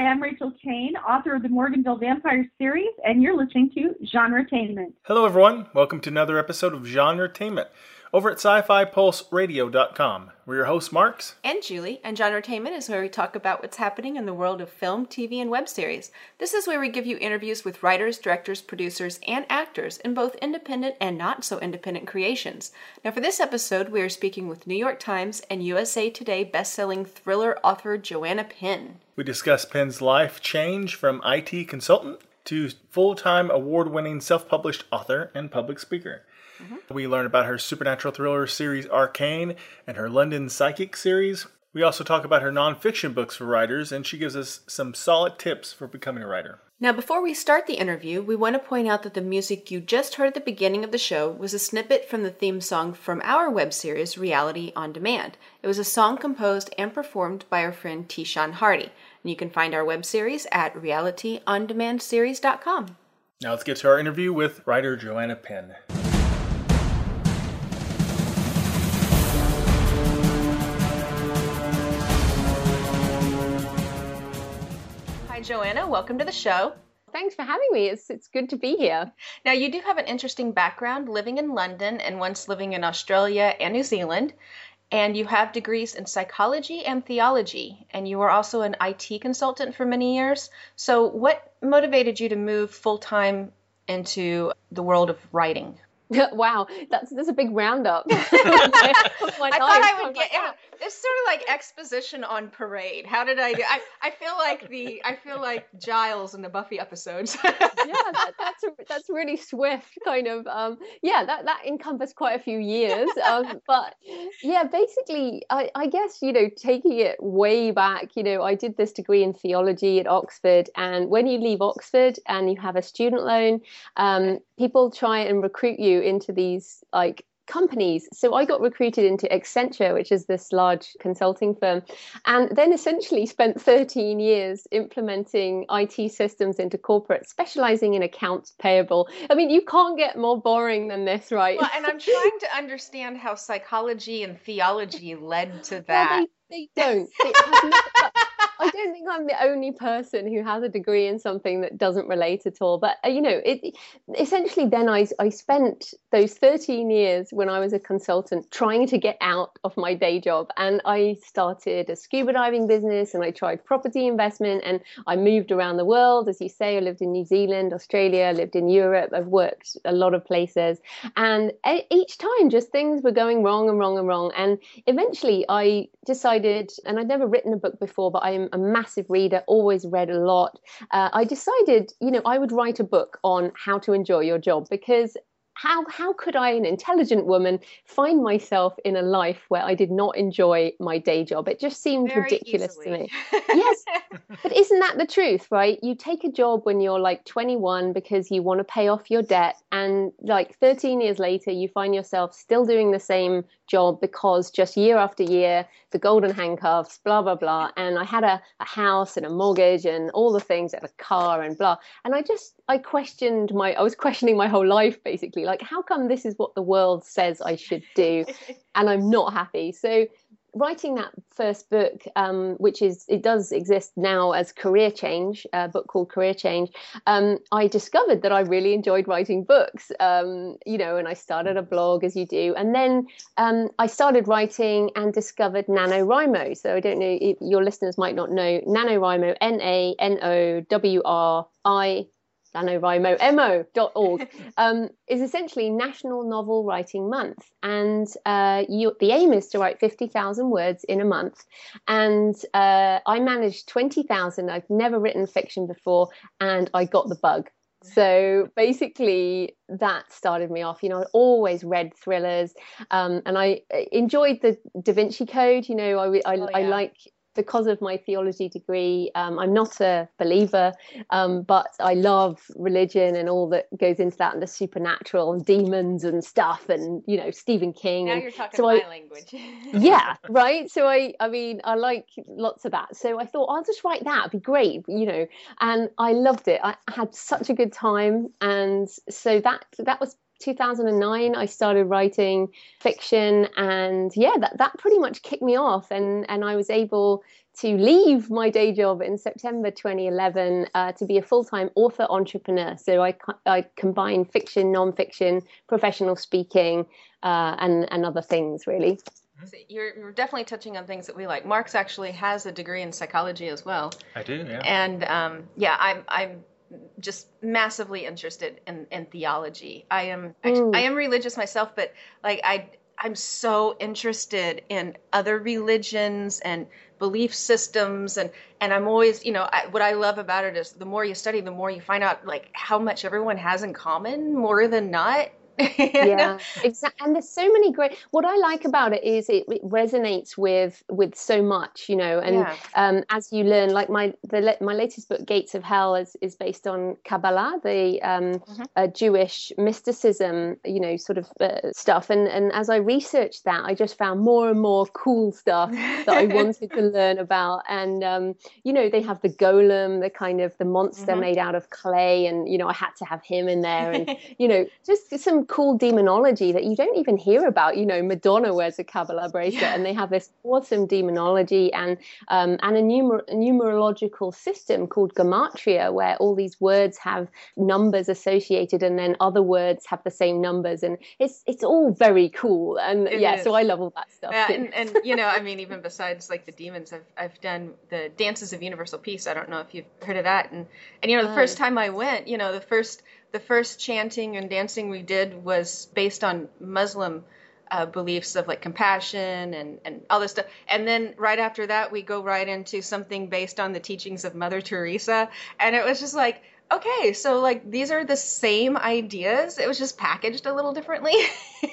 Hi, I'm Rachel Caine, author of the Morganville Vampires series, and you're listening to Genre Genretainment. Hello, everyone. Welcome to another episode of Genre Genretainment over at sci-fi-pulse-radio.com. We're your hosts, Marx and Julie, and Genretainment is where we talk about what's happening in the world of film, TV, and web series. This is where we give you interviews with writers, directors, producers, and actors in both independent and not so independent creations. Now, for this episode, we are speaking with New York Times and USA Today best-selling thriller author Joanna Penn. We discuss Penn's life change from IT consultant to full-time award-winning self-published author and public speaker. Mm-hmm. We learn about her supernatural thriller series Arcane and her London Psychic series. We also talk about her nonfiction books for writers, and she gives us some solid tips for becoming a writer. Now, before we start the interview, we want to point out that the music you just heard at the beginning of the show was a snippet from the theme song from our web series, Reality on Demand. It was a song composed and performed by our friend Tishan Hardy. And you can find our web series at realityondemandseries.com. Now let's get to our interview with writer Joanna Penn. Joanna. Welcome to the show. Thanks for having me. It's it's good to be here. Now, you do have an interesting background living in London and once living in Australia and New Zealand. And you have degrees in psychology and theology, and you were also an IT consultant for many years. So, what motivated you to move full time into the world of writing? wow, that's that's a big roundup. I thought I would get yeah, it's sort of like exposition on parade. How did I do? I, I feel like the I feel like Giles in the Buffy episodes. yeah, that, that's a, that's really swift kind of. Um, yeah, that that encompassed quite a few years. Um, but yeah, basically, I, I guess you know taking it way back. You know, I did this degree in theology at Oxford, and when you leave Oxford and you have a student loan, um, people try and recruit you into these like companies. So I got recruited into Accenture, which is this large consulting firm, and then essentially spent 13 years implementing IT systems into corporate, specializing in accounts payable. I mean, you can't get more boring than this, right? Well, and I'm trying to understand how psychology and theology led to that. Well, they, they don't. I don't think I'm the only person who has a degree in something that doesn't relate at all. But uh, you know, it essentially then I I spent those 13 years when I was a consultant trying to get out of my day job, and I started a scuba diving business, and I tried property investment, and I moved around the world, as you say. I lived in New Zealand, Australia, lived in Europe. I've worked a lot of places, and each time just things were going wrong and wrong and wrong. And eventually, I decided, and I'd never written a book before, but I'm a massive reader, always read a lot. Uh, I decided, you know, I would write a book on how to enjoy your job because how how could I, an intelligent woman, find myself in a life where I did not enjoy my day job? It just seemed Very ridiculous easily. to me. yes, but isn't that the truth, right? You take a job when you're like 21 because you want to pay off your debt, and like 13 years later, you find yourself still doing the same job because just year after year, the golden handcuffs, blah blah blah. And I had a, a house and a mortgage and all the things, and a car and blah. And I just I questioned my I was questioning my whole life basically like how come this is what the world says I should do and I'm not happy so writing that first book, um, which is it does exist now as Career Change, a book called Career Change, um, I discovered that I really enjoyed writing books. Um, you know, and I started a blog as you do, and then um, I started writing and discovered NaNoWriMo. So I don't know if your listeners might not know NaNoWriMo, N A N O W R I NaNoWriMo.org, um, is essentially National Novel Writing Month. And uh, you, the aim is to write 50,000 words in a month. And uh, I managed 20,000. I've never written fiction before, and I got the bug. So basically, that started me off. You know, I always read thrillers, um, and I enjoyed the Da Vinci Code. You know, I, I, oh, yeah. I like because of my theology degree, um, I'm not a believer, um, but I love religion and all that goes into that, and the supernatural and demons and stuff, and you know Stephen King. Now and you're talking so my I, language. yeah, right. So I, I mean, I like lots of that. So I thought I'll just write that. It'd be great, you know. And I loved it. I had such a good time, and so that that was 2009 i started writing fiction and yeah that, that pretty much kicked me off and and i was able to leave my day job in September 2011 uh, to be a full time author entrepreneur. So I, I combine fiction, non fiction, professional speaking, uh, and, and other things really. So you're, you're, definitely touching on things that we like. Marx actually has a degree in psychology as well. I do, yeah. And um, yeah, I'm I'm just massively interested in, in theology. I am actually, I am religious myself, but like I I'm so interested in other religions and belief systems and and I'm always you know I, what I love about it is the more you study the more you find out like how much everyone has in common more than not yeah exactly and there's so many great what i like about it is it, it resonates with with so much you know and yeah. um, as you learn like my the my latest book gates of hell is is based on kabbalah the um, mm-hmm. uh, jewish mysticism you know sort of uh, stuff and and as i researched that i just found more and more cool stuff that i wanted to learn about and um, you know they have the golem the kind of the monster mm-hmm. made out of clay and you know i had to have him in there and you know just some cool demonology that you don't even hear about. You know, Madonna wears a Kabbalah bracelet, yeah. and they have this awesome demonology and um, and a, numer- a numerological system called gematria, where all these words have numbers associated, and then other words have the same numbers, and it's it's all very cool. And it yeah, is. so I love all that stuff. Yeah, and, and you know, I mean, even besides like the demons, I've I've done the dances of universal peace. I don't know if you've heard of that, and and you know, the first time I went, you know, the first the first chanting and dancing we did was based on Muslim uh, beliefs of like compassion and, and all this stuff. And then right after that, we go right into something based on the teachings of Mother Teresa. And it was just like, okay, so like these are the same ideas. It was just packaged a little differently.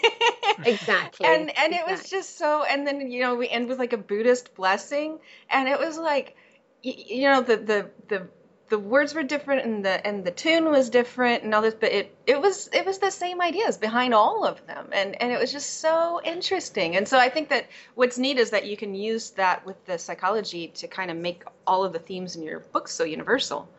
exactly. And and exactly. it was just so. And then you know we end with like a Buddhist blessing, and it was like, you, you know the the the the words were different and the and the tune was different and all this but it it was it was the same ideas behind all of them. And and it was just so interesting. And so i think that what's neat is that you can use that with the psychology to kind of make all of the themes in your books so universal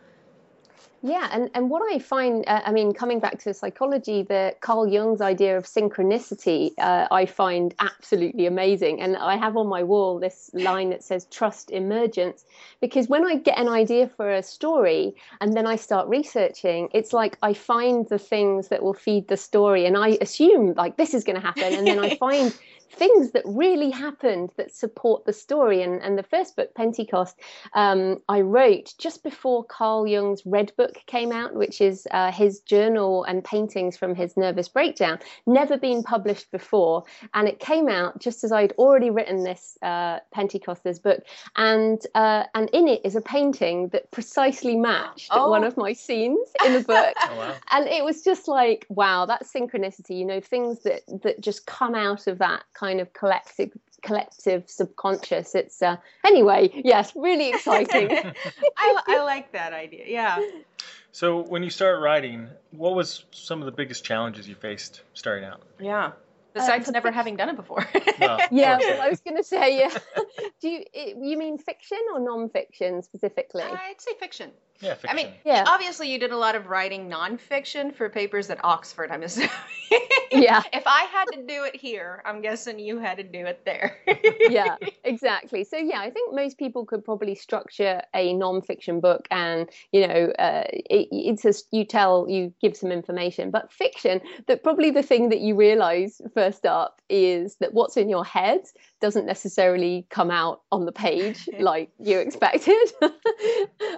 yeah, and, and what I find, uh, I mean, coming back to psychology, the Carl Jung's idea of synchronicity, uh, I find absolutely amazing. And I have on my wall this line that says trust emergence, because when I get an idea for a story and then I start researching, it's like I find the things that will feed the story, and I assume like this is going to happen, and then I find things that really happened that support the story. And, and the first book, Pentecost, um, I wrote just before Carl Jung's Red Book came out, which is uh, his journal and paintings from his nervous breakdown, never been published before. And it came out just as I'd already written this uh, Pentecost, this book. And, uh, and in it is a painting that precisely matched oh. one of my scenes in the book. oh, wow. And it was just like, wow, that's synchronicity, you know, things that, that just come out of that kind of collective collective subconscious it's uh anyway yes really exciting I, I like that idea yeah so when you start writing what was some of the biggest challenges you faced starting out yeah besides uh, never having done it before. no, yeah, well, I was going to say, yeah. Do you you mean fiction or non-fiction specifically? Uh, I'd say fiction. Yeah, fiction. I mean, yeah. Obviously, you did a lot of writing nonfiction for papers at Oxford. I'm assuming. yeah. If I had to do it here, I'm guessing you had to do it there. yeah, exactly. So yeah, I think most people could probably structure a nonfiction book, and you know, uh, it, it's just you tell, you give some information. But fiction, that probably the thing that you realize first up is that what's in your head doesn't necessarily come out on the page like you expected.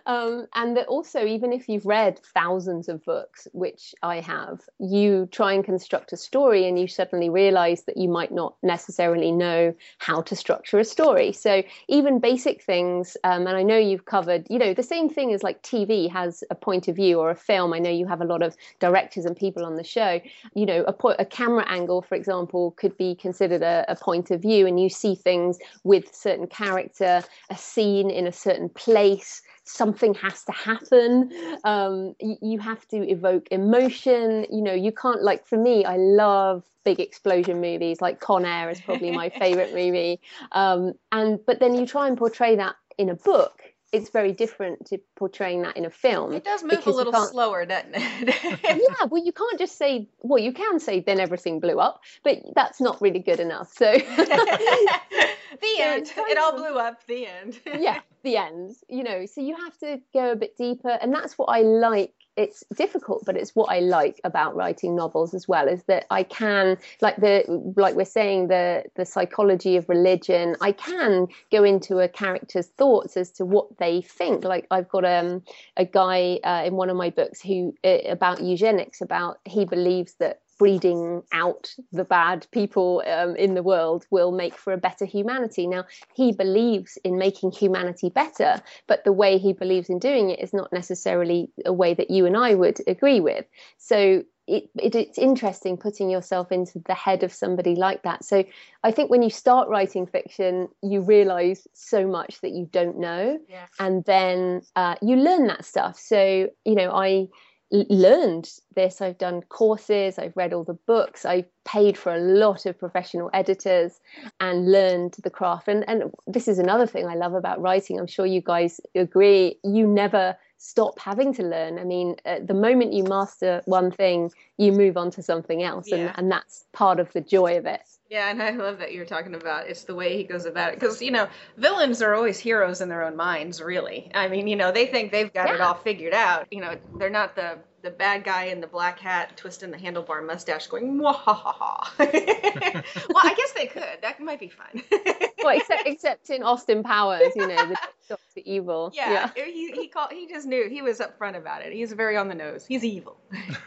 um, and that also, even if you've read thousands of books, which I have, you try and construct a story and you suddenly realize that you might not necessarily know how to structure a story. So, even basic things, um, and I know you've covered, you know, the same thing as like TV has a point of view or a film. I know you have a lot of directors and people on the show. You know, a, po- a camera angle, for example, could be considered a, a point of view, and you see things with certain character, a scene in a certain place, something has to happen. Um, you, you have to evoke emotion. You know, you can't, like, for me, I love big explosion movies, like Con Air is probably my favorite movie. Um, and, but then you try and portray that in a book it's very different to portraying that in a film. It does move a little slower, doesn't it? yeah, well, you can't just say, well, you can say, then everything blew up, but that's not really good enough. So, the end. It all blew up. The end. yeah, the end. You know, so you have to go a bit deeper, and that's what I like it's difficult but it's what i like about writing novels as well is that i can like the like we're saying the the psychology of religion i can go into a character's thoughts as to what they think. Like i've got um, a guy uh, in one of my books who uh, about eugenics about he believes that breeding out the bad people um, in the world will make for a better humanity. Now, he believes in making humanity better, but the way he believes in doing it is not necessarily a way that you and I would agree with. So it, it, it's interesting putting yourself into the head of somebody like that. So I think when you start writing fiction, you realize so much that you don't know, yeah. and then uh, you learn that stuff. So you know, I learned this. I've done courses, I've read all the books, I've paid for a lot of professional editors and learned the craft. And, and this is another thing I love about writing. I'm sure you guys agree. You never stop having to learn. I mean, uh, the moment you master one thing, you move on to something else. Yeah. And, and that's part of the joy of it. Yeah, and I love that you're talking about it's the way he goes about it because you know villains are always heroes in their own minds. Really, I mean, you know, they think they've got yeah. it all figured out. You know, they're not the the bad guy in the black hat twisting the handlebar mustache going Mwahaha. well i guess they could that might be fun well except except in austin powers you know the doctor evil yeah, yeah. he he called he just knew he was upfront about it he's very on the nose he's evil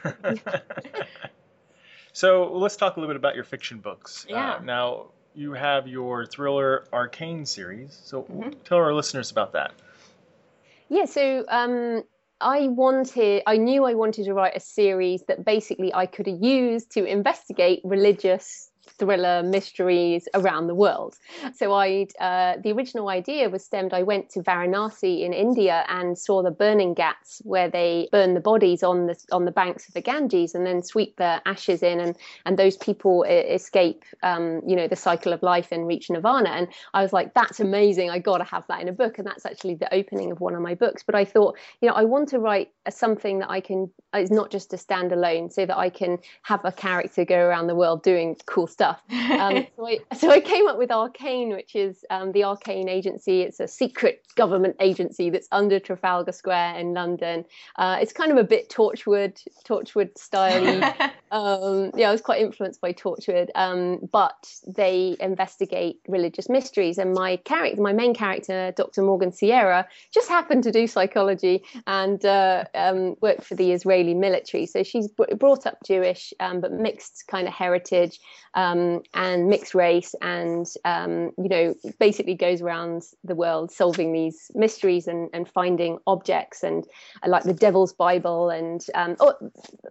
so let's talk a little bit about your fiction books. Uh, yeah. uh, now you have your thriller arcane series so mm-hmm. tell our listeners about that. Yeah so um I wanted, I knew I wanted to write a series that basically I could use to investigate religious thriller mysteries around the world. So I, uh, the original idea was stemmed. I went to Varanasi in India and saw the burning ghats where they burn the bodies on the on the banks of the Ganges and then sweep the ashes in, and and those people escape, um, you know, the cycle of life and reach nirvana. And I was like, that's amazing. I got to have that in a book, and that's actually the opening of one of my books. But I thought, you know, I want to write something that I can It's not just a standalone, so that I can have a character go around the world doing cool stuff. Um, so, I, so I came up with Arcane, which is um, the Arcane Agency. It's a secret government agency that's under Trafalgar Square in London. Uh, it's kind of a bit Torchwood, Torchwood style. um, yeah, I was quite influenced by Torchwood, um, but they investigate religious mysteries. And my character, my main character, Dr. Morgan Sierra, just happened to do psychology and uh, um, worked for the Israeli military. So she's brought up Jewish, um, but mixed kind of heritage um, and mixed race, and um, you know, basically goes around the world solving these mysteries and, and finding objects and uh, like the Devil's Bible and oh,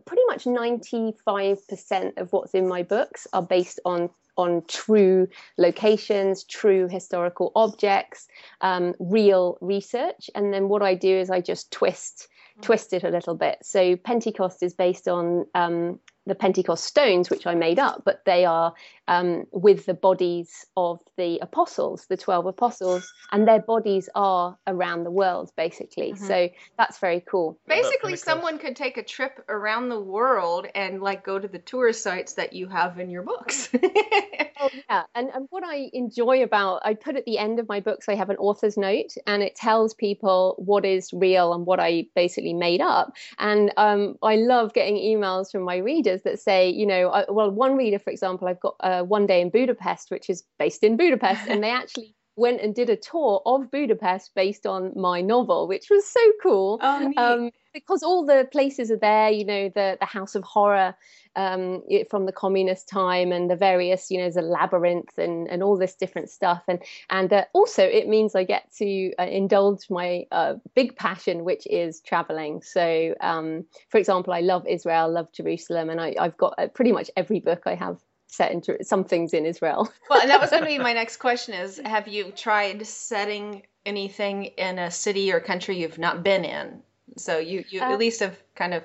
pretty much ninety five 95% of what's in my books are based on on true locations, true historical objects, um, real research. And then what I do is I just twist twist it a little bit. So Pentecost is based on um, the Pentecost stones, which I made up, but they are um, with the bodies of the apostles, the 12 apostles, and their bodies are around the world, basically. Mm-hmm. So that's very cool. Basically, someone could take a trip around the world and like go to the tourist sites that you have in your books. oh, yeah. And, and what I enjoy about, I put at the end of my books, I have an author's note and it tells people what is real and what I basically made up. And um, I love getting emails from my readers that say, you know, I, well, one reader, for example, I've got uh, one day in Budapest, which is based in Budapest, and they actually went and did a tour of Budapest based on my novel, which was so cool. Oh, um, because all the places are there, you know, the the House of Horror um, from the communist time, and the various, you know, the labyrinth and and all this different stuff, and and uh, also it means I get to uh, indulge my uh, big passion, which is traveling. So, um, for example, I love Israel, love Jerusalem, and I, I've got uh, pretty much every book I have set into some things in Israel. well, and that was going to be my next question: is Have you tried setting anything in a city or country you've not been in? So you you uh, at least have kind of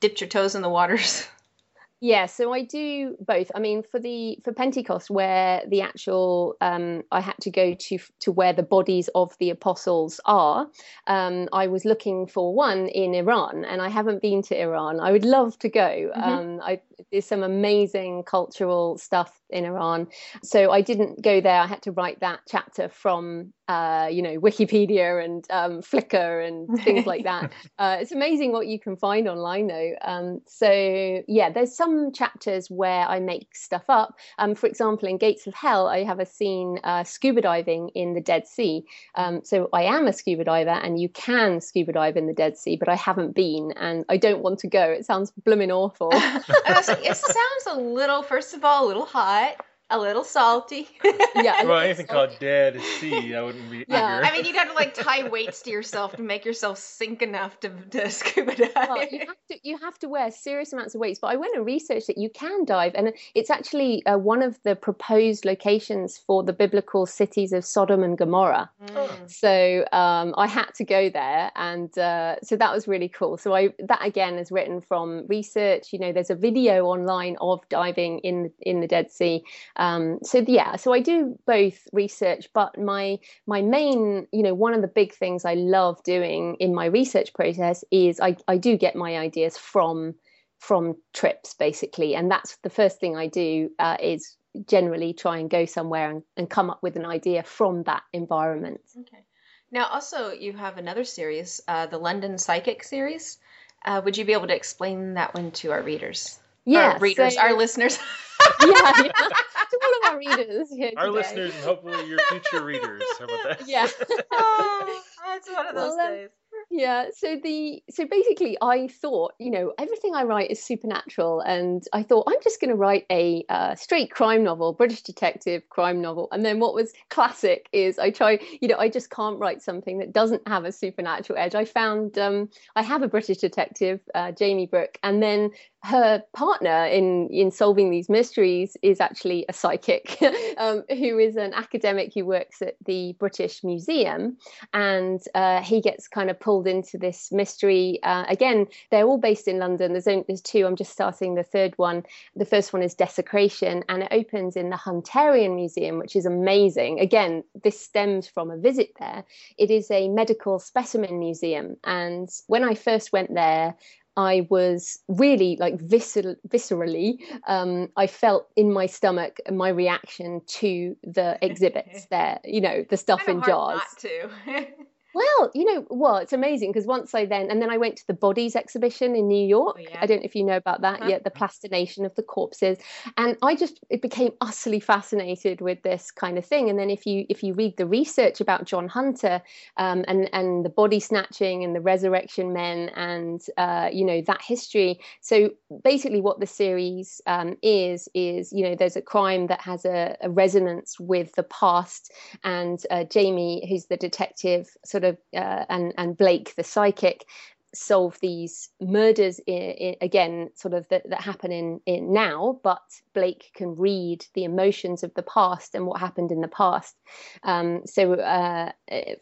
dipped your toes in the waters. Yeah, so I do both. I mean, for the for Pentecost, where the actual um, I had to go to to where the bodies of the apostles are. Um, I was looking for one in Iran, and I haven't been to Iran. I would love to go. Mm-hmm. Um, I, there's some amazing cultural stuff in Iran, so I didn't go there. I had to write that chapter from uh, you know Wikipedia and um, Flickr and things like that. Uh, it's amazing what you can find online, though. Um, so yeah, there's some chapters where I make stuff up. Um, for example, in Gates of Hell, I have a scene uh, scuba diving in the Dead Sea. Um, so I am a scuba diver, and you can scuba dive in the Dead Sea, but I haven't been, and I don't want to go. It sounds blooming awful. it sounds a little, first of all, a little hot a little salty. yeah. Well, anything called dead sea, I wouldn't be. Yeah. Eager. I mean, you'd have to like tie weights to yourself to make yourself sink enough to, to scuba dive. Well, you have to you have to wear serious amounts of weights. But I went and researched that You can dive, and it's actually uh, one of the proposed locations for the biblical cities of Sodom and Gomorrah. Mm. So um, I had to go there, and uh, so that was really cool. So I that again is written from research. You know, there's a video online of diving in in the Dead Sea um, so yeah, so I do both research, but my my main, you know, one of the big things I love doing in my research process is I, I do get my ideas from from trips basically, and that's the first thing I do uh, is generally try and go somewhere and, and come up with an idea from that environment. Okay. Now, also, you have another series, uh, the London Psychic series. Uh, would you be able to explain that one to our readers? Yeah, our readers, so, our listeners. yeah, yeah, all of our readers here Our listeners and hopefully your future readers. How about that? Yeah. oh, it's one of those well, days yeah so the so basically i thought you know everything i write is supernatural and i thought i'm just going to write a uh, straight crime novel british detective crime novel and then what was classic is i try you know i just can't write something that doesn't have a supernatural edge i found um, i have a british detective uh, jamie brooke and then her partner in in solving these mysteries is actually a psychic um, who is an academic who works at the British Museum, and uh, he gets kind of pulled into this mystery. Uh, again, they're all based in London. There's only, there's two. I'm just starting the third one. The first one is Desecration, and it opens in the Hunterian Museum, which is amazing. Again, this stems from a visit there. It is a medical specimen museum, and when I first went there, I was really like viscer- viscerally, um, I felt in my stomach my reaction to the exhibits there, you know, the stuff in jars. Well, you know, well, it's amazing because once I then, and then I went to the Bodies exhibition in New York. Oh, yeah. I don't know if you know about that huh? yet, the plastination of the corpses. And I just, it became utterly fascinated with this kind of thing. And then if you, if you read the research about John Hunter um, and, and the body snatching and the resurrection men and, uh, you know, that history. So basically what the series um, is, is, you know, there's a crime that has a, a resonance with the past. And uh, Jamie, who's the detective, sort sort uh, and and Blake the psychic solve these murders in, in, again sort of that, that happen in, in now but blake can read the emotions of the past and what happened in the past. Um, so uh,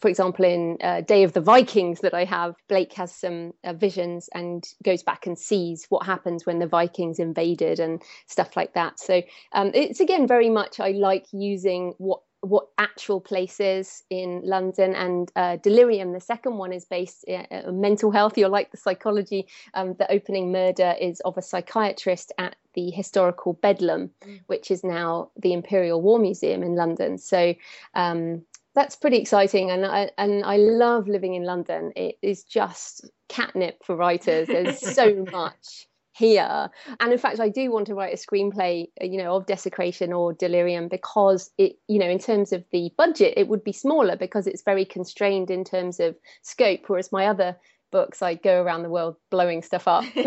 for example in uh, day of the vikings that i have blake has some uh, visions and goes back and sees what happens when the vikings invaded and stuff like that. So um, it's again very much i like using what what actual places in London and uh, Delirium. The second one is based in uh, mental health. You're like the psychology. Um, the opening murder is of a psychiatrist at the historical Bedlam, mm. which is now the Imperial War Museum in London. So um, that's pretty exciting, and I and I love living in London. It is just catnip for writers. There's so much here. And in fact, I do want to write a screenplay, uh, you know, of Desecration or Delirium because it, you know, in terms of the budget, it would be smaller because it's very constrained in terms of scope. Whereas my other books, I go around the world blowing stuff up. you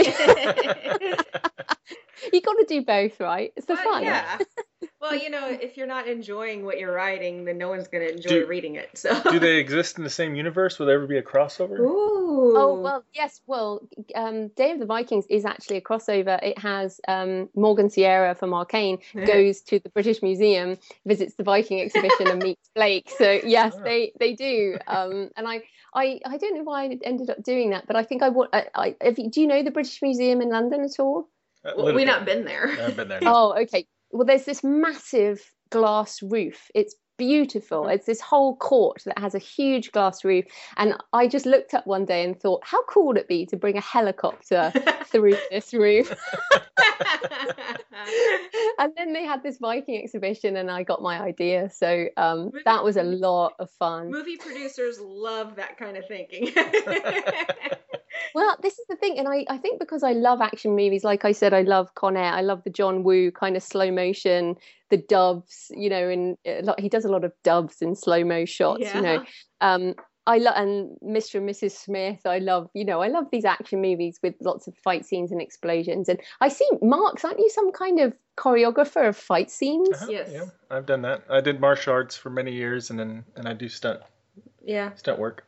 got to do both, right? It's the uh, fun. Yeah. Well, you know, if you're not enjoying what you're writing, then no one's going to enjoy do, reading it. So, do they exist in the same universe? Will there ever be a crossover? Ooh. Oh well, yes. Well, um, Day of the Vikings is actually a crossover. It has um, Morgan Sierra from Arcane goes to the British Museum, visits the Viking exhibition, and meets Blake. So yes, oh. they they do. Um, and I, I I don't know why I ended up doing that, but I think I want. I, I, you, do you know the British Museum in London at all? A Well, we've not been there. I've been there. Oh, okay. Well, there's this massive glass roof. It's beautiful. It's this whole court that has a huge glass roof. And I just looked up one day and thought, how cool would it be to bring a helicopter through this roof? and then they had this Viking exhibition, and I got my idea. So um, that was a lot of fun. Movie producers love that kind of thinking. Well, this is the thing, and I, I think because I love action movies, like I said, I love Con Air, I love the John Woo kind of slow motion, the doves, you know, and a lot, he does a lot of doves in slow mo shots, you know. Um, I love and Mr. and Mrs. Smith. I love, you know, I love these action movies with lots of fight scenes and explosions. And I see, Marx, aren't you some kind of choreographer of fight scenes? Uh-huh, Yes. Yeah, I've done that. I did martial arts for many years, and then and I do stunt yeah. stunt work.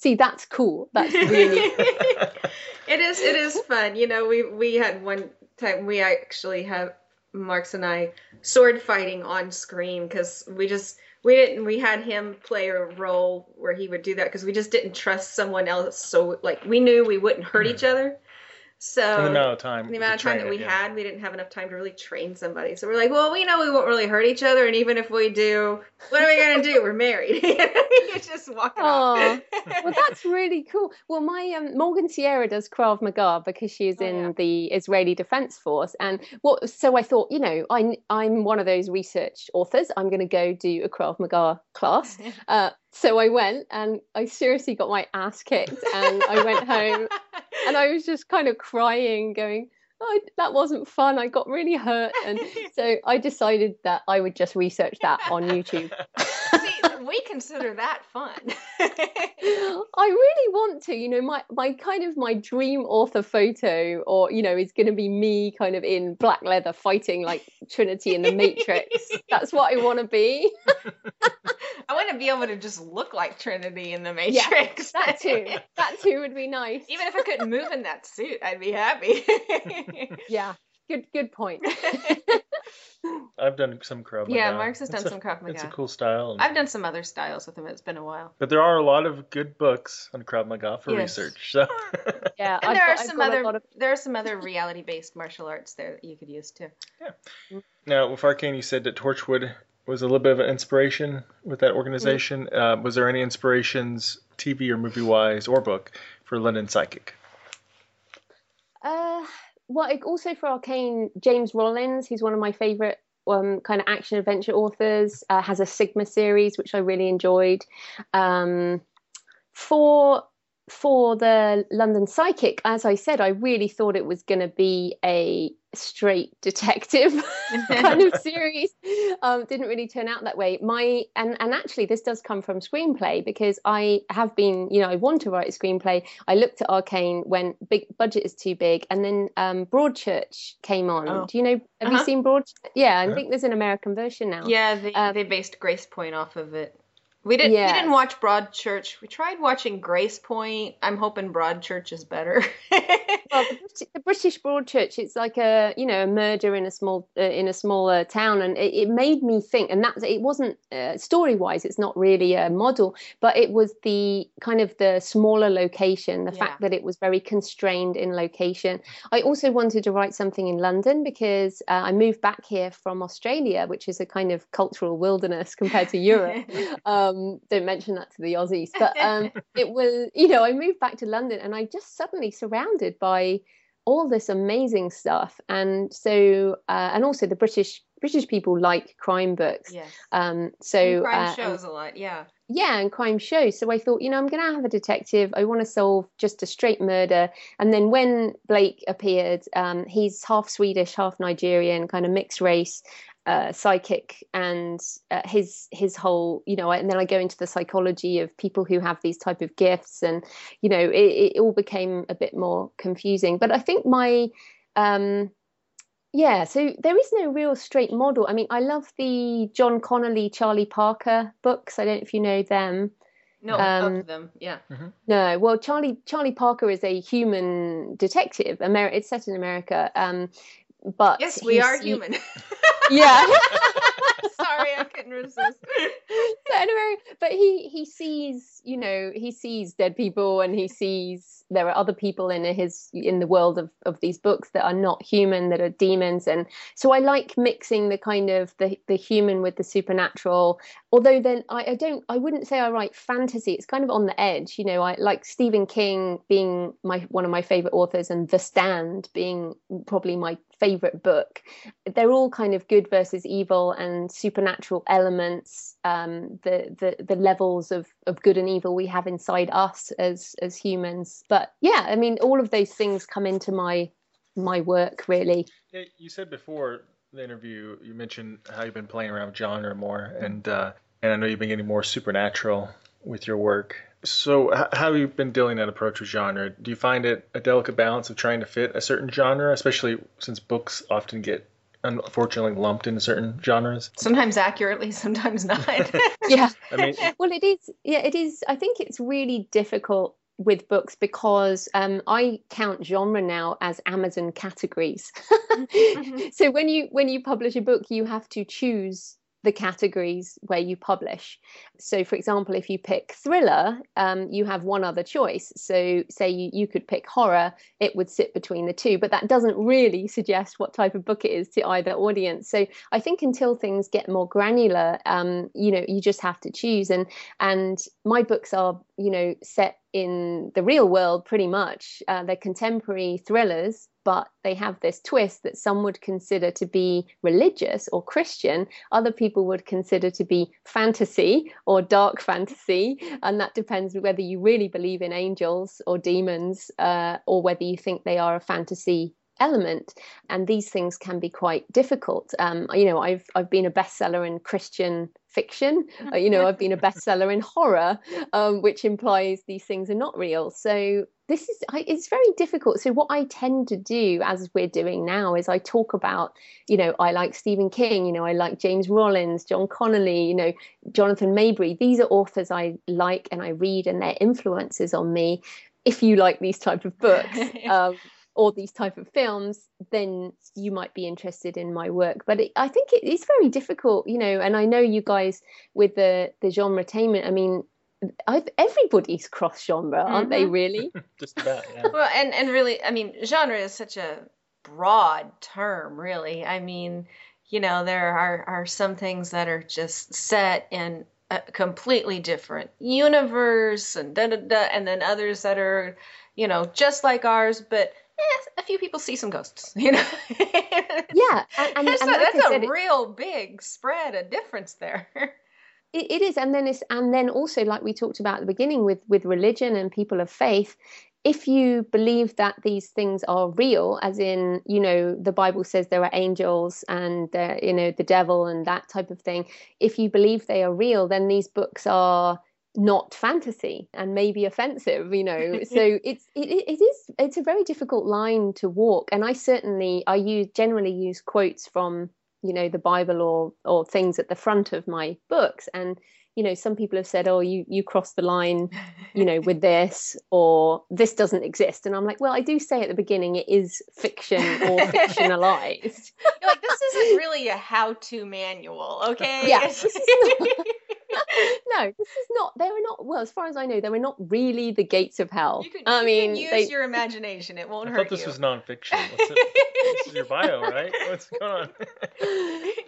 See, that's cool. That's really it is it is fun. You know, we we had one time we actually have Marx and I sword fighting on screen because we just we didn't we had him play a role where he would do that because we just didn't trust someone else. So like we knew we wouldn't hurt each other. So And the amount of time. the amount of time train that it, we yeah. had, we didn't have enough time to really train somebody. So we're like, well, we know we won't really hurt each other, and even if we do, what are we gonna do? We're married. you just walk it Aw. off. well, that's really cool. Well, my um, Morgan Sierra does Krav Maga because she's Oh, in yeah. the Israeli Defense Force, and what? So I thought, you know, I I'm one of those research authors. I'm going to go do a Krav Maga class. Uh, so I went, and I seriously got my ass kicked, and I went home, and I was just kind of crying, going. Oh, that wasn't fun. I got really hurt, and so I decided that I would just research that on YouTube. See, we consider that fun. I really want to, you know, my my kind of my dream author photo, or you know, is going to be me kind of in black leather fighting like Trinity in the Matrix. That's what I want to be. I want to be able to just look like Trinity in the Matrix. Yeah, Matrix. That too. That too would be nice. Even if I couldn't move in that suit, I'd be happy. Yeah. Good. Good point. I've done some Krav Maga. Yeah, Marx has It's done a- some Krav Maga. It's a Maga. cool style. and- I've done some other styles with him. It's been a while. But there are a lot of good books on Krav Maga for Yes. research. So Yeah. And I've there got- are some other of- there are some other reality based martial arts there that you could use too. Yeah. Now with Arcane, you said that Torchwood was a little bit of an inspiration with that organization. Uh, was there any inspirations, TV or movie wise, or book, for London Psychic? Uh, well, also for Arcane, James Rollins, who's one of my favorite um, kind of action adventure authors, uh, has a Sigma series which I really enjoyed. Um, for for the London Psychic, as I said, I really thought it was going to be a straight detective kind of series. Um, didn't really turn out that way. My and and actually, this does come from screenplay because I have been, you know, I want to write a screenplay. I looked at Arcane when big budget is too big, and then um, Broadchurch came on. Oh. Do you know? Have Uh-huh. you seen Broad? Yeah, I Yeah. think there's an American version now. Yeah, they Um, they based Gracepoint off of it. We didn't we Yes. didn't watch Broadchurch. We tried watching Gracepoint. I'm hoping Broadchurch is better. well, the, Briti- the British Broadchurch, it's like a you know a murder in a small uh, in a smaller town, and it, it made me think. And that's it wasn't uh, story wise, it's not really a model, but it was the kind of the smaller location, the Yeah. fact that it was very constrained in location. I also wanted to write something in London because uh, I moved back here from Australia, which is a kind of cultural wilderness compared to Europe. um, don't mention that to the Aussies, but um, it was you know I moved back to London and I just suddenly surrounded by all this amazing stuff, and so uh, and also the British British people like crime books. yes. Um, so And crime uh, and- shows a lot. Yeah. yeah, and crime shows. So I thought, you know, I'm going to have a detective. I want to solve just a straight murder. And then when Blake appeared, um, he's half Swedish, half Nigerian, kind of mixed race, uh, psychic, and uh, his his whole, you know. And then I go into the psychology of people who have these type of gifts, and you know, it, it all became a bit more confusing. But I think my um, yeah, so there is no real straight model. I mean, I love the John Connolly, Charlie Parker books. I don't know if you know them. No, Um, of them. Yeah. No, well, Charlie Charlie Parker is a human detective. Ameri- it's set in America, um, but Yes, we are human. yeah. Sorry, I couldn't resist. so anyway, but he he sees, you know, he sees dead people, and he sees there are other people in his in the world of of these books that are not human, that are demons, and so I like mixing the kind of the the human with the supernatural. Although then I, I don't, I wouldn't say I write fantasy. It's kind of on the edge, you know. I like Stephen King being my one of my favorite authors, and The Stand being probably my favorite book. They're all kind of good versus evil and supernatural elements, um, the, the the levels of, of good and evil we have inside us as as humans. But yeah, I mean, all of those things come into my my work really. Yeah, you said before the interview, you mentioned how you've been playing around with genre more, and uh, and I know you've been getting more supernatural with your work. So, how have you been dealing that approach with genre? Do you find it a delicate balance of trying to fit a certain genre, especially since books often get unfortunately lumped into certain genres? Sometimes accurately, sometimes not. yeah. I mean, well, it is. Yeah, it is. I think it's really difficult with books because um, I count genre now as Amazon categories. so when you when you publish a book, you have to choose the categories where you publish. So, for example, if you pick thriller, um, you have one other choice. So, say you, you could pick horror, it would sit between the two, but that doesn't really suggest what type of book it is to either audience. So, I think until things get more granular, um, you know, you just have to choose. And and my books are, you know, set in the real world pretty much. Uh, they're contemporary thrillers but they have this twist that some would consider to be religious or Christian, other people would consider to be fantasy or dark fantasy. And that depends whether you really believe in angels or demons uh, or whether you think they are a fantasy element and these things can be quite difficult. Um, you know i've i've been a bestseller in christian fiction. Uh, you know i've been a bestseller in horror um, which implies these things are not real. So this is it's very difficult. So what i tend to do as we're doing now is i talk about you know i like stephen king you know i like james rollins john connolly you know jonathan maberry. These are authors i like and i read and their influences on me if you like these type of books. Um, or these type of films then you might be interested in my work but it, i think it's very difficult you know and i know you guys with the the Genretainment i mean I've, everybody's cross genre, aren't mm-hmm. they? Really? Just about. Yeah. Well, and and really, I mean, genre is such a broad term. Really, I mean, you know, there are are some things that are just set in a completely different universe, and da da da, and then others that are, you know, just like ours, but eh, a few people see some ghosts, you know. yeah, and, and, that's, and a, like that's said, a real big spread of difference there. it, it is and then it's and then also like we talked about at the beginning with with religion and people of faith if you believe that these things are real as in you know the bible says there are angels and you know the devil and that type of thing if you believe they are real then these books are not fantasy and maybe offensive you know? So it's it, it is it's a very difficult line to walk. And i certainly i use generally use quotes from you know the bible or or things at the front of my books. And you know some people have said oh you you cross the line you know with this or this doesn't exist. And i'm like well i do say at the beginning it is fiction or fictionalized. You're like this isn't really a how-to manual okay? Yes no, this is not. They were not. Well, as far as I know, they were not really the gates of hell. You can, I you mean, can use they, your imagination. It won't I hurt thought this you. was nonfiction. What's it? this is your bio, right? What's going on?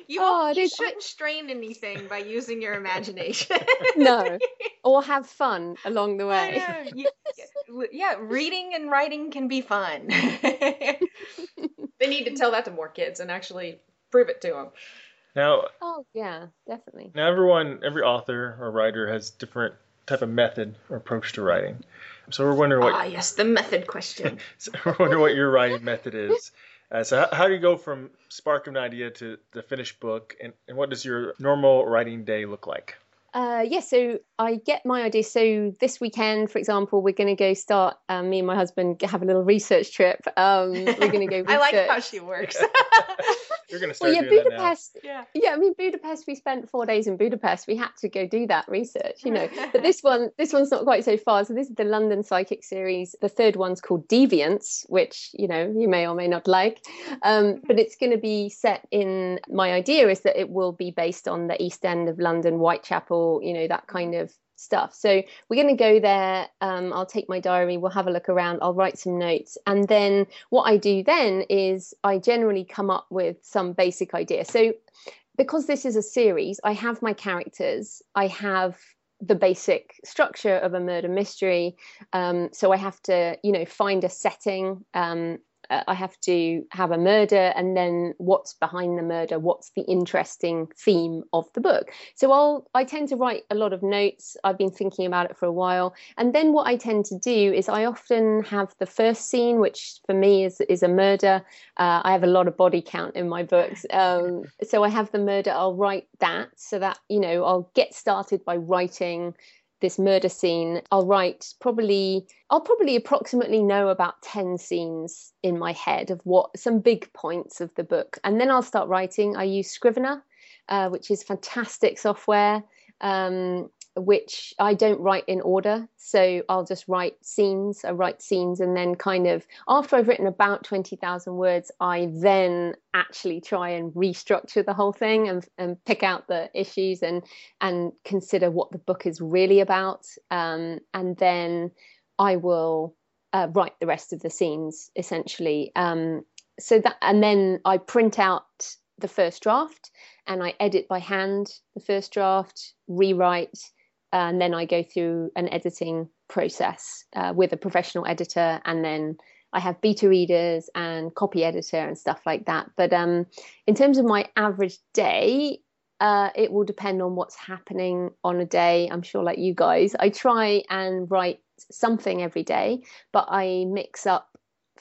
you, Oh, it you shouldn't strain anything by using your imagination. no, or have fun along the way. You- yeah, reading and writing can be fun. they need to tell that to more kids and actually prove it to them. Now, Oh yeah, definitely. now everyone, every author or writer has different type of method or approach to writing. So we're wondering what Ah, yes, the method question. so we're wondering what your writing method is. Uh, so how, how do you go from spark of an idea to the finished book, and, and what does your normal writing day look like? Uh, yeah, so I get my idea. So this weekend, for example, we're going to go start. Um, me and my husband have a little research trip. Um, we're going to go. I like how she works. You're going to start well, yeah, doing Budapest. yeah. Yeah, I mean Budapest. We spent four days in Budapest. We had to go do that research, you know. but this one, this one's not quite so far. So this is the London Psychic series. The third one's called Deviance, which you know you may or may not like. Um, but it's going to be set in. My idea is that it will be based on the East End of London, Whitechapel, you know that kind of stuff. So we're going to go there. Um, I'll take my diary. We'll have a look around. I'll write some notes. And then what I do then is I generally come up with some basic idea. So because this is a series, I have my characters. I have the basic structure of a murder mystery. Um, so I have to, you know, find a setting. Um, I have to have a murder and then what's behind the murder, what's the interesting theme of the book. So I'll I tend to write a lot of notes. I've been thinking about it for a while, and then what I tend to do is I often have the first scene, which for me is is a murder. Uh, I have a lot of body count in my books, um, so I have the murder. I'll write that so that you know I'll get started by writing this murder scene i'll write probably i'll probably approximately know about 10 scenes in my head of what some big points of the book. And then i'll start writing i use scrivener uh, which is fantastic software. Um, which I don't write in order. So I'll just write scenes, I write scenes, and then kind of after I've written about 20,000 words, I then actually try and restructure the whole thing and, and pick out the issues and, and consider what the book is really about. Um, and then I will uh, write the rest of the scenes essentially. Um, so that, and then I print out the first draft and I edit by hand the first draft, rewrite, and then I go through an editing process uh, with a professional editor, and then I have beta readers and copy editor and stuff like that. But um, in terms of my average day, uh, it will depend on what's happening on a day. I'm sure, like you guys, I try and write something every day, but I mix up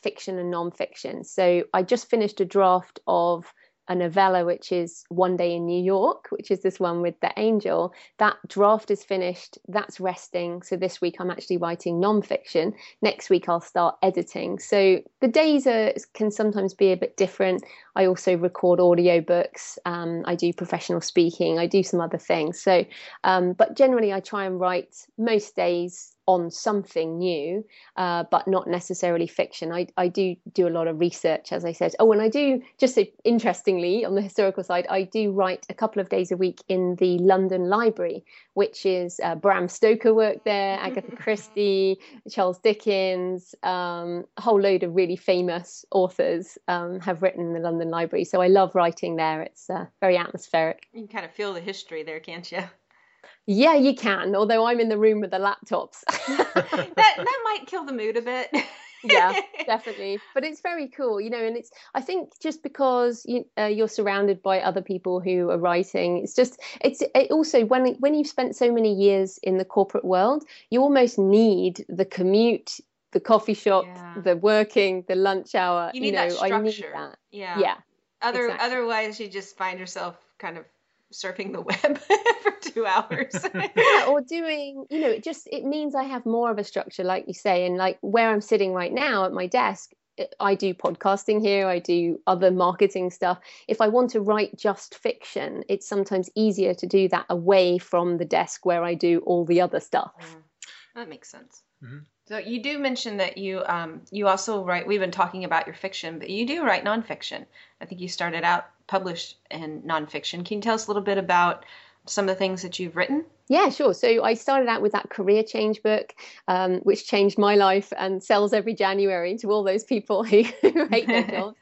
fiction and non-fiction. So I just finished a draft of a novella which is One Day in New York, which is this one with the angel. That draft is finished. That's resting. So this week I'm actually writing nonfiction. Next week I'll start editing. So the days are can sometimes be a bit different. I also record audiobooks. Um, I do professional speaking. I do some other things. So, um, but generally I try and write most days on something new, uh, but not necessarily fiction. I, I do do a lot of research, as I said. Oh, and I do, just so interestingly, on the historical side, I do write a couple of days a week in the London Library, which is uh, Bram Stoker worked there, Agatha Christie, Charles Dickens, um, a whole load of really famous authors um, have written in the London Library. So I love writing there. It's uh, very atmospheric. You can kind of feel the history there, can't you? Yeah, you can. Although I'm in the room with the laptops. that that might kill the mood a bit. yeah, definitely. But it's very cool, you know. And it's I think just because you, uh, you're surrounded by other people who are writing, it's just it's it also when when you've spent so many years in the corporate world, you almost need the commute. The coffee shop, Yeah. the working, the lunch hour. You need know, that I need structure. that. Yeah. Yeah. Other exactly. otherwise you just find yourself kind of surfing the web for two hours. yeah or doing you know it just it means i have more of a structure like you say and like where i'm sitting right now at my desk i do podcasting here i do other marketing stuff if i want to write just fiction it's sometimes easier to do that away from the desk where i do all the other stuff that makes sense. Mhm. So you do mention that you um, you also write. We've been talking about your fiction, but you do write nonfiction. I think you started out published in nonfiction. Can you tell us a little bit about some of the things that you've written? Yeah, sure. So I started out with that career change book, um, which changed my life and sells every January to all those people who, who hate their jobs.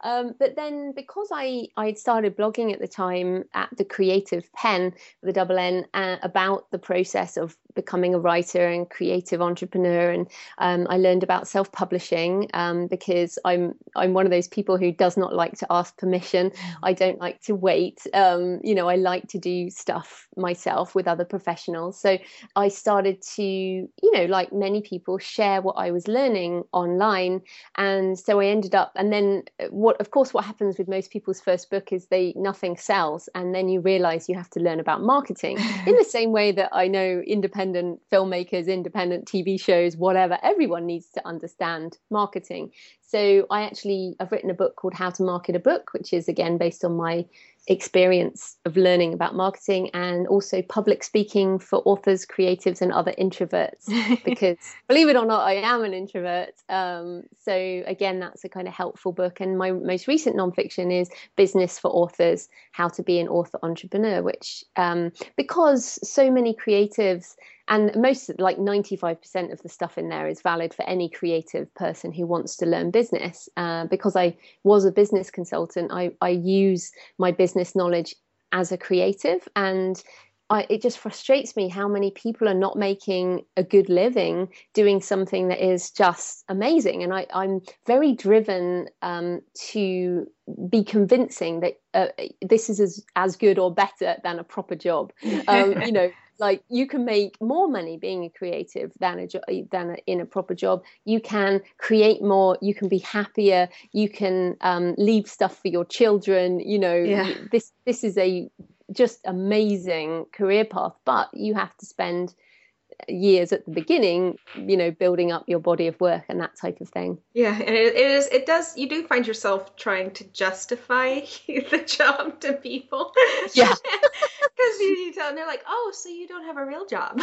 Um, but then, because I I had started blogging at the time at the Creative Penn, with a double N, uh, about the process of becoming a writer and creative entrepreneur, and um, I learned about self-publishing um, because I'm I'm one of those people who does not like to ask permission. I don't like to wait. Um, you know, I like to do stuff myself with other professionals. So I started to, you know, like many people, share what I was learning online. And so I ended up, and then what of course what happens with most people's first book is they nothing sells and then you realize you have to learn about marketing in the same way that i know independent filmmakers independent tv shows whatever everyone needs to understand marketing so i actually i've written a book called how to market a book which is again based on my experience of learning about marketing and also public speaking for authors, creatives, and other introverts. because believe it or not, I am an introvert. Um, so again, that's a kind of helpful book. And my most recent nonfiction is Business for Authors: How to Be an Author Entrepreneur, which um, because so many creatives and most like 95% of the stuff in there is valid for any creative person who wants to learn business uh, because i was a business consultant I, I use my business knowledge as a creative and I, it just frustrates me how many people are not making a good living doing something that is just amazing. And I, am very driven um, to be convincing that uh, this is as, as good or better than a proper job. Um, you know, like you can make more money being a creative than a jo- than a, in a proper job you can create more you can be happier you can um, leave stuff for your children you know yeah. this this is a just amazing career path but you have to spend years at the beginning you know building up your body of work and that type of thing. Yeah and it, is it does you do find yourself trying to justify the job to people. Yeah. Because you, you tell them they're like oh so you don't have a real job.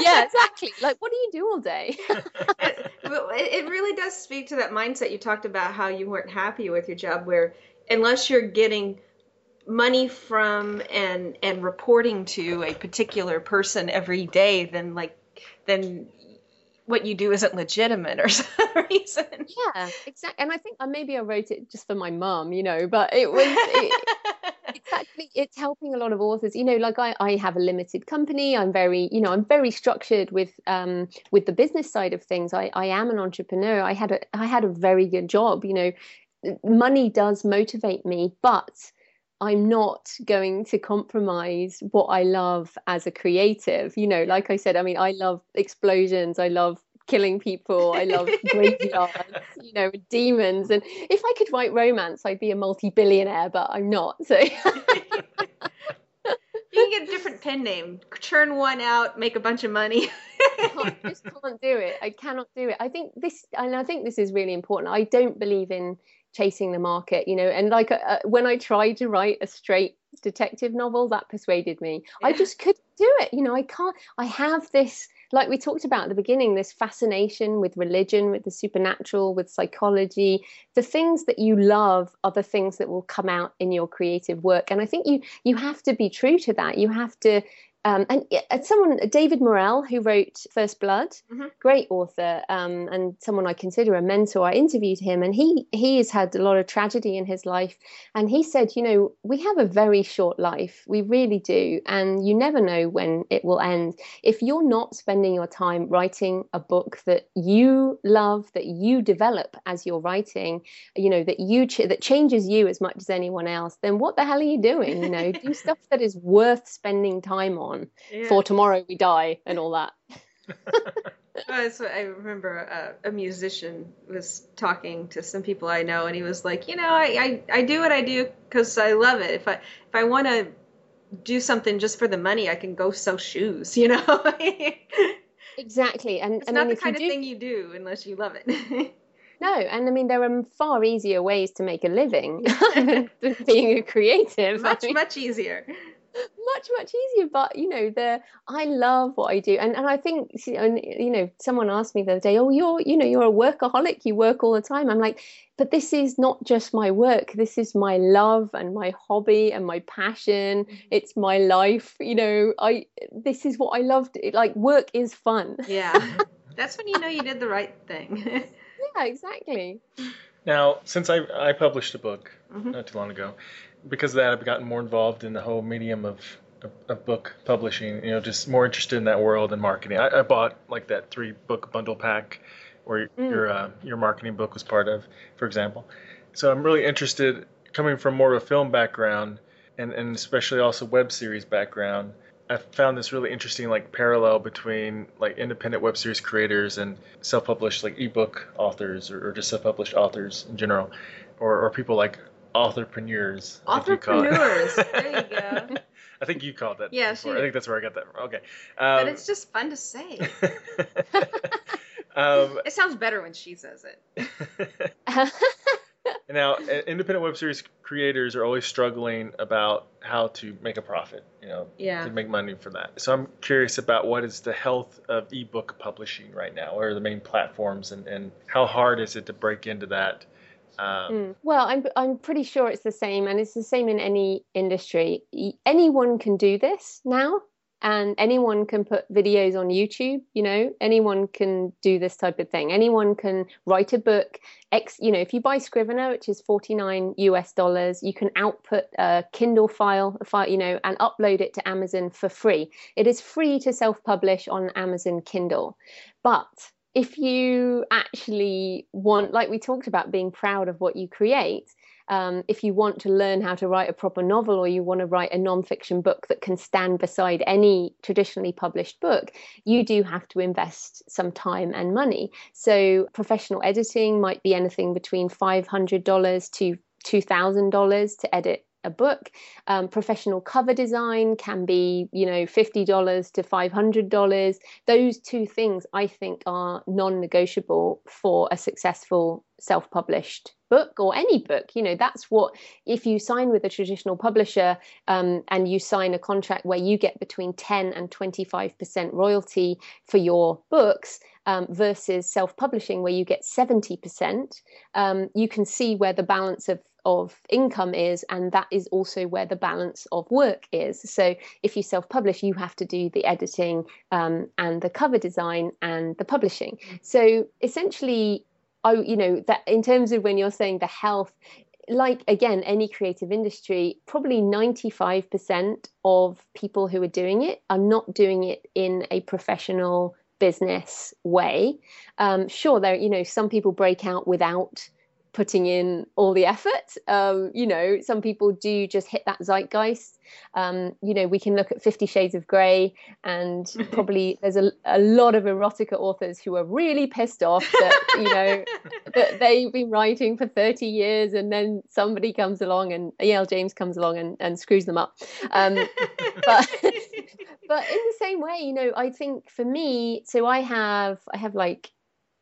Yeah exactly. Like what do you do all day? It, it really does speak to that mindset you talked about how you weren't happy with your job where unless you're getting money from and and reporting to a particular person every day then like then what you do isn't legitimate or some reason. Yeah exactly and i think uh, maybe i wrote it just for my mom you know but it was it, it's actually it's helping a lot of authors. You know like I, I have a limited company. I'm very you know i'm very structured with um with the business side of things. I i am an entrepreneur. I had a i had a very good job you know. Money does motivate me but I'm not going to compromise what I love as a creative. You know, like I said, I mean, I love explosions, I love killing people, I love graveyards, you know, demons. And if I could write romance, I'd be a multi billionaire, but I'm not. So. you can get a different pen name, churn one out, make a bunch of money. I just can't do it. I cannot do it. I think this, and I think this is really important. I don't believe in chasing the market you know and like uh, uh, when i tried to write a straight detective novel that persuaded me. Yeah. i just couldn't do it you know i can't i have this like we talked about at the beginning this fascination with religion with the supernatural with psychology the things that you love are the things that will come out in your creative work. And i think you you have to be true to that. You have to um, and, and, someone, David Morrell, who wrote First Blood, mm-hmm. great author, um, and someone I consider a mentor. I interviewed him, and he he has had a lot of tragedy in his life, and he said, you know, we have a very short life, we really do, and you never know when it will end. If you're not spending your time writing a book that you love, that you develop as you're writing, you know, that you ch- that changes you as much as anyone else, then what the hell are you doing? You know, do stuff that is worth spending time on on yeah. for tomorrow we die and all that. That's what I remember. Uh, a musician was talking to some people I know, and he was like, "You know, I I, I do what I do because I love it. If I if I want to do something just for the money, I can go sew shoes. You know." exactly, and it's I not mean, the kind of do... thing you do unless you love it. No, and I mean there are far easier ways to make a living than being a creative. Much, I mean, much easier much much easier but you know the i love what i do. And and i think you know someone asked me the other day oh you're you know you're a workaholic you work all the time. I'm like but this is not just my work. This is my love and my hobby and my passion. Mm-hmm. it's my life you know. I this is what i love like work is fun. Yeah. That's when you know you did the right thing. Yeah exactly. Now since i i published a book mm-hmm. not too long ago because of that, I've gotten more involved in the whole medium of, of, book publishing. You know, just more interested in that world and marketing. I, I bought like that three book bundle pack, where mm. your uh, your marketing book was part of, for example. So I'm really interested, coming from more of a film background, and and especially also web series background. I found this really interesting like parallel between like independent web series creators and self-published like ebook authors or, or just self-published authors in general or, or people like authorpreneurs. I think you call it. Entrepreneurs. there you go. I think you called that. Yeah, before. she- I think that's where I got that. From. Okay. but Um, it's just fun to say. um, It sounds better when she says it. now, independent web series creators are always struggling about how to make a profit. You know, Yeah. to make money for that. So I'm curious about what is the health of ebook publishing right now. What are the main platforms, and, and how hard is it to break into that? Um, Mm. Well, I'm I'm pretty sure it's the same, and it's the same in any industry. Anyone can do this now, and anyone can put videos on YouTube. You know, anyone can do this type of thing. Anyone can write a book. X, you know, if you buy Scrivener, which is forty nine US dollars, you can output a Kindle file, a file, you know, and upload it to Amazon for free. It is free to self publish on Amazon Kindle, but if you actually want, like we talked about, being proud of what you create, um, if you want to learn how to write a proper novel or you want to write a non-fiction book that can stand beside any traditionally published book, you do have to invest some time and money. So professional editing might be anything between $500 to $2,000 to edit a book. Um, professional cover design can be, you know, $50 to $500. Those two things I think are non negotiable for a successful self published book or any book. You know, that's what, if you sign with a traditional publisher um, and you sign a contract where you get between 10 and 25% royalty for your books. Um, versus self-publishing, where you get seventy percent, um, you can see where the balance of of income is, and that is also where the balance of work is. So, if you self publish, you have to do the editing um, and the cover design and the publishing. So, essentially, I, you know, that in terms of when you're saying the health, like again, any creative industry, probably 95% of people who are doing it are not doing it in a professional business way. Um, sure, there, you know, some people break out without putting in all the effort. Um, you know, some people do just hit that zeitgeist. Um, you know, we can look at Fifty Shades of Grey, and probably there's a, a lot of erotica authors who are really pissed off that, you know, that they've been writing for 30 years and then somebody comes along and E.L. James comes along and, and screws them up. Um, but but in the same way, you know, I think for me, so I have I have like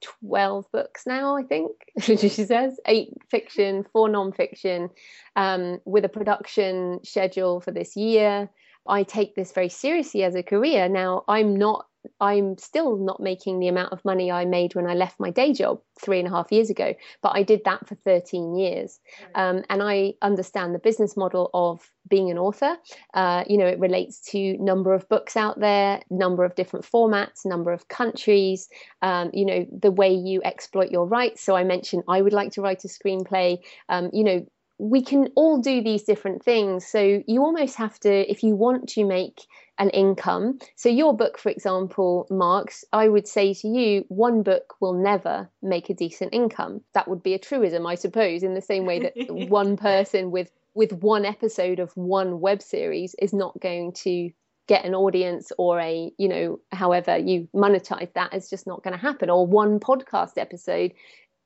12 books now, I think, she says, eight fiction, four non-fiction, um, with a production schedule for this year. I take this very seriously as a career. Now, I'm not I'm still not making the amount of money I made when I left my day job three and a half years ago, but I did that for 13 years. Um, and I understand the business model of being an author. Uh, you know, it relates to number of books out there, number of different formats, number of countries, um, you know, the way you exploit your rights. So I mentioned I would like to write a screenplay. Um, you know, we can all do these different things. So you almost have to, if you want to make an income. So your book, for example, Marx, I would say to you, one book will never make a decent income. That would be a truism, I suppose, in the same way that one person with with one episode of one web series is not going to get an audience or a you know however you monetize that is just not going to happen or one podcast episode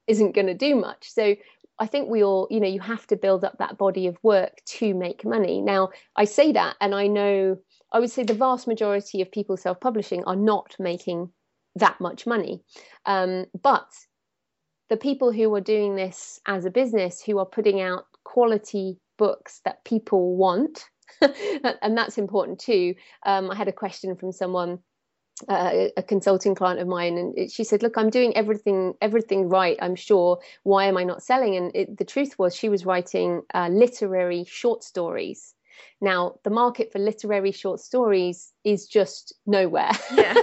isn't going to do much so I think we all, you know, you have to build up that body of work to make money. Now, I say that, and I know, I would say the vast majority of people self publishing are not making that much money. Um, but the people who are doing this as a business, who are putting out quality books that people want, and that's important too. Um, I had a question from someone uh, a consulting client of mine and she said look i'm doing everything everything right i'm sure. Why am i not selling? And it, the truth was she was writing uh, literary short stories now the market for literary short stories is just nowhere. Yeah.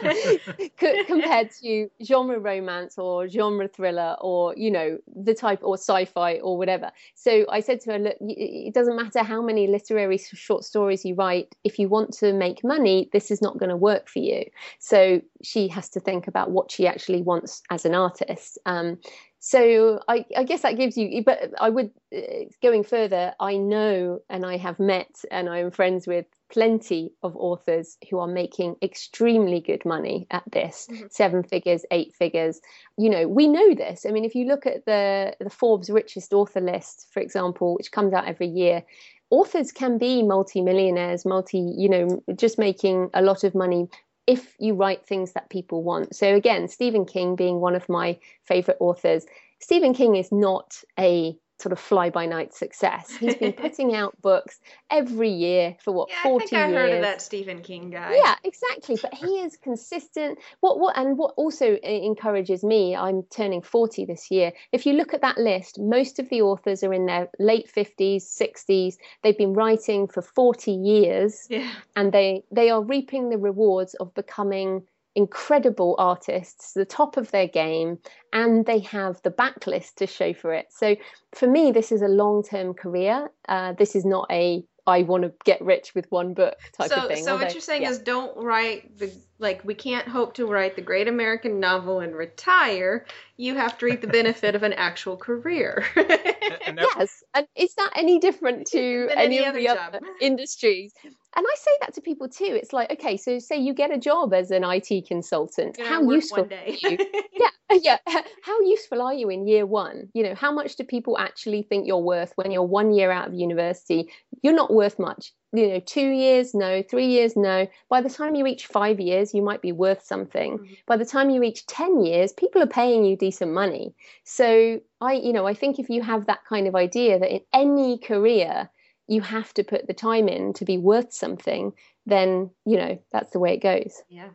compared to genre romance or genre thriller or you know the type or sci-fi or whatever. So i said to her look it doesn't matter how many literary short stories you write if you want to make money this is not going to work for you. So she has to think about what she actually wants as an artist. Um, so I, I, guess that gives you but i would uh, going further i know and i have met and i'm friends with plenty of authors who are making extremely good money at this. Mm-hmm. seven figures eight figures. You know we know this. I mean if you look at the the forbes richest author list for example which comes out every year authors can be multi-millionaires multi you know just making a lot of money if you write things that people want. So, again, Stephen King being one of my favorite authors, Stephen King is not a sort of fly by night success. He's been putting out books every year for what yeah, 40 I think I years. heard of that Stephen King guy. Yeah, exactly. But he is consistent. What what and what also uh, encourages me, I'm turning 40 this year. If you look at that list, most of the authors are in their late 50s, 60s. They've been writing for 40 years. Yeah. And they they are reaping the rewards of becoming incredible artists, the top of their game, and they have the backlist to show for it. So for me, this is a long term career. Uh, this is not a I want to get rich with one book type so, of thing. So Although, what you're saying yeah. is don't write the like we can't hope to write the great American novel and retire. You have to reap the benefit of an actual career. yes, and is that any different to any, any, of the job. other industries? And I say that to people too. It's like, okay, so say you get a job as an IT consultant. how useful are you? yeah, yeah. How useful are you in year one? You know, how much do people actually think you're worth when you're one year out of university? You're not worth much you know two years no three years no by the time you reach five years you might be worth something mm-hmm. by the time you reach 10 years people are paying you decent money so i you know i think if you have that kind of idea that in any career you have to put the time in to be worth something then you know that's the way it goes yeah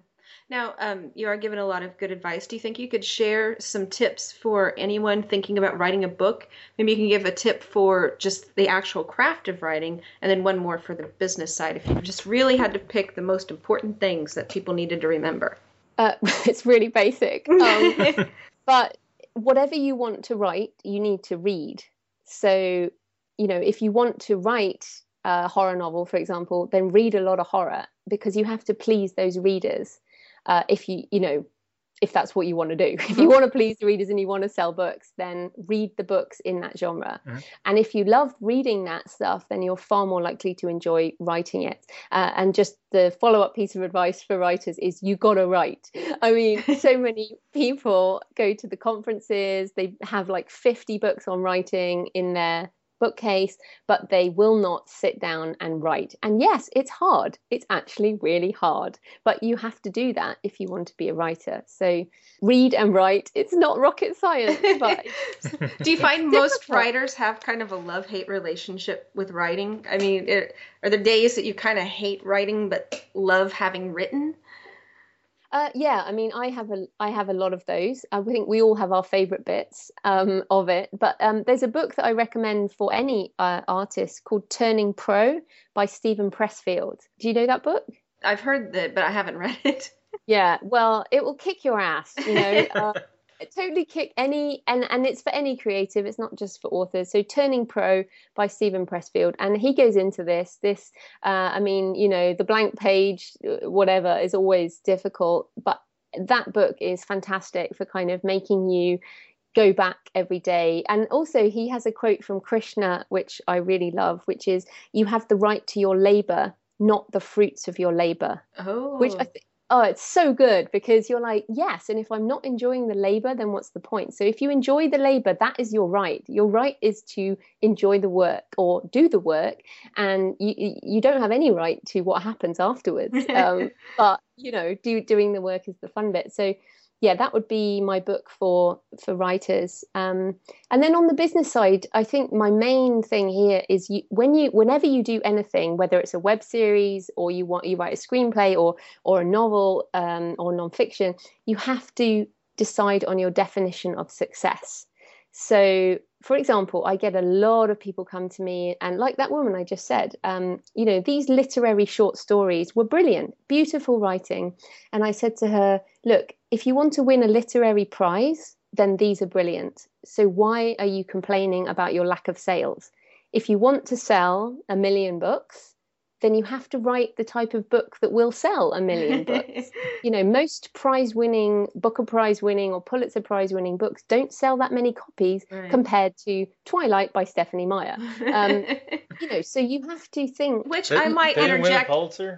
now, um, you are given a lot of good advice. Do you think you could share some tips for anyone thinking about writing a book? Maybe you can give a tip for just the actual craft of writing, and then one more for the business side. If you just really had to pick the most important things that people needed to remember. Uh, it's really basic. Um, but whatever you want to write, you need to read. So, you know, if you want to write a horror novel, for example, then read a lot of horror because you have to please those readers uh, if you you know if that's what you want to do if you mm-hmm. want to please the readers and you want to sell books then read the books in that genre mm-hmm. and if you love reading that stuff then you're far more likely to enjoy writing it uh, and just the follow-up piece of advice for writers is you got to write i mean so many people go to the conferences they have like 50 books on writing in their bookcase, but they will not sit down and write. And yes, it's hard. It's actually really hard, but you have to do that if you want to be a writer. So read and write. It's not rocket science, but do you find most writers have kind of a love hate relationship with writing? I mean, it, are there days that you kind of hate writing but love having written? Uh, yeah, I mean, I have a I have a lot of those. I think we all have our favorite bits um, of it. But um, there's a book that I recommend for any uh, artist called Turning Pro by Steven Pressfield. Do you know that book? I've heard that, but I haven't read it. yeah, well, it will kick your ass. You know, uh, totally kick any and and it's for any creative it's not just for authors so turning pro by steven pressfield and he goes into this this uh, i mean you know the blank page uh, whatever is always difficult but that book is fantastic for kind of making you go back every day and also he has a quote from krishna which i really love which is you have the right to your labor not the fruits of your labor oh. which i think oh it's so good because you're like yes and if i'm not enjoying the labor then what's the point? So if you enjoy the labor that is your right. Your right is to enjoy the work or do the work and you you don't have any right to what happens afterwards. Um, but you know do doing the work is the fun bit. So yeah, that would be my book for for writers. Um, and then on the business side, I think my main thing here is you, when you whenever you do anything, whether it's a web series or you want you write a screenplay or or a novel um, or nonfiction, you have to decide on your definition of success. So, for example, I get a lot of people come to me, and like that woman I just said, um, you know, these literary short stories were brilliant, beautiful writing. And I said to her, look, if you want to win a literary prize, then these are brilliant. So why are you complaining about your lack of sales? If you want to sell a million books, then you have to write the type of book that will sell a million books. you know, most prize winning, Booker Prize winning, or Pulitzer Prize winning books don't sell that many copies right. compared to Twilight by Stephanie Meyer. Um, you know, so you have to think. Which I might interject.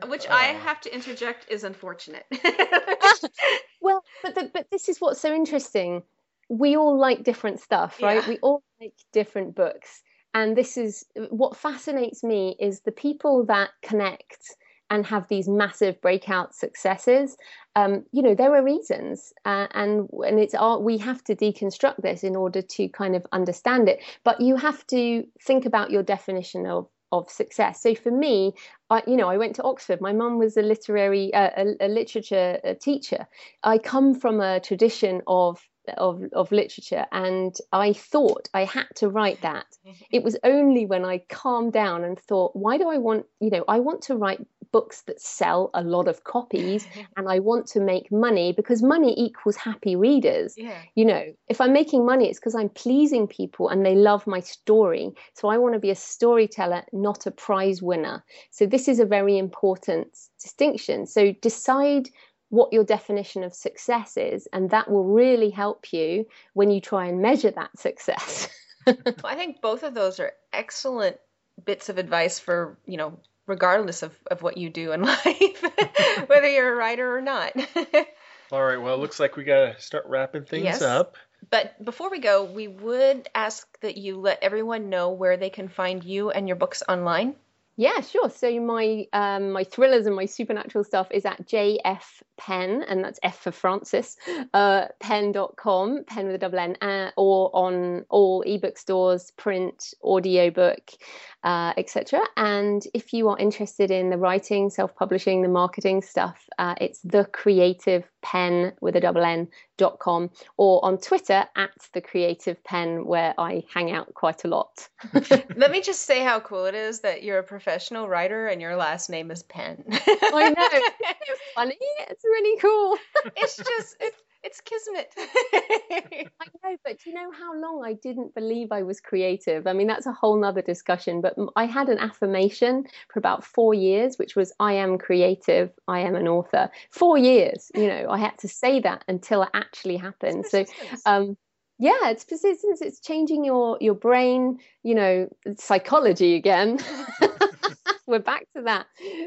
Which oh. I have to interject is unfortunate. well, but the, but this is what's so interesting. We all like different stuff, right? Yeah. We all like different books and this is what fascinates me is the people that connect and have these massive breakout successes um, you know there are reasons uh, and and it's our, we have to deconstruct this in order to kind of understand it but you have to think about your definition of of success. So for me, I, you know, I went to Oxford. My mum was a literary, uh, a, a, literature uh, teacher. I come from a tradition of of, of literature and I thought I had to write that. It was only when I calmed down and thought, why do I want, you know, I want to write books that sell a lot of copies and I want to make money because money equals happy readers. Yeah. You know, if I'm making money, it's because I'm pleasing people and they love my story. So I want to be a storyteller, not a prize winner. So this is a very important distinction. So decide what your definition of success is, and that will really help you when you try and measure that success. I think both of those are excellent bits of advice for, you know, regardless of, of what you do in life, whether you're a writer or not. All right, well, it looks like we got to start wrapping things yes. up. But before we go, we would ask that you let everyone know where they can find you and your books online. Yeah, sure. So my um, my thrillers and my supernatural stuff is at JF Penn, and that's F for Francis, uh, penn.com, pen with a double N, uh, or on all ebook stores, print, audiobook, uh, etc. And if you are interested in the writing, self publishing, the marketing stuff, uh, it's the creative pen with a double N dot com or on Twitter at the creative penn where I hang out quite a lot. Let me just say how cool it is that you're a professional writer and your last name is Penn. I know. It's funny. It's really cool. it's just it's it's kismet. I know, but do you know how long I didn't believe I was creative? I mean, that's a whole nother discussion, but I had an affirmation for about four years, which was, I am creative, I am an author. Four years, you know, I had to say that until it actually happened. So, um, yeah, it's persistence. It's changing your your brain. You know, psychology again. We're back to that.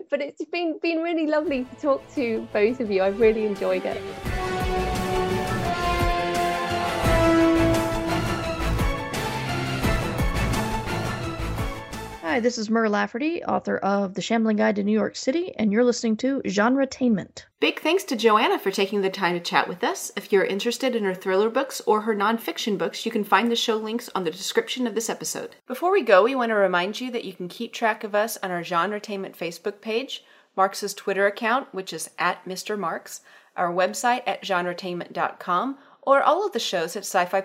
But it's been been really lovely to talk to both of you. I've really enjoyed it. Hi, this is Mur Lafferty, author of The Shambling Guide to New York City, and you're listening to Genre Genretainment. Big thanks to Joanna for taking the time to chat with us. If you're interested in her thriller books or her nonfiction books, you can find the show links on the description of this episode. Before we go, we want to remind you that you can keep track of us on our Genre Genretainment Facebook page, Marx's Twitter account, which is at Mr. Marx, our website at genretainment.com, or all of the shows at sci-fi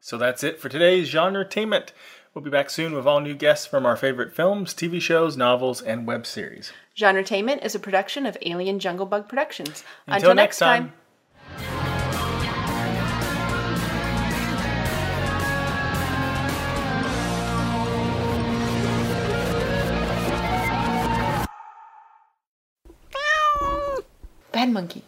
So that's it for today's Genretainment. We'll be back soon with all new guests from our favorite films, TV shows, novels, and web series. Genretainment is a production of Alien Jungle Bug Productions. Until, Until next time. Bad monkey.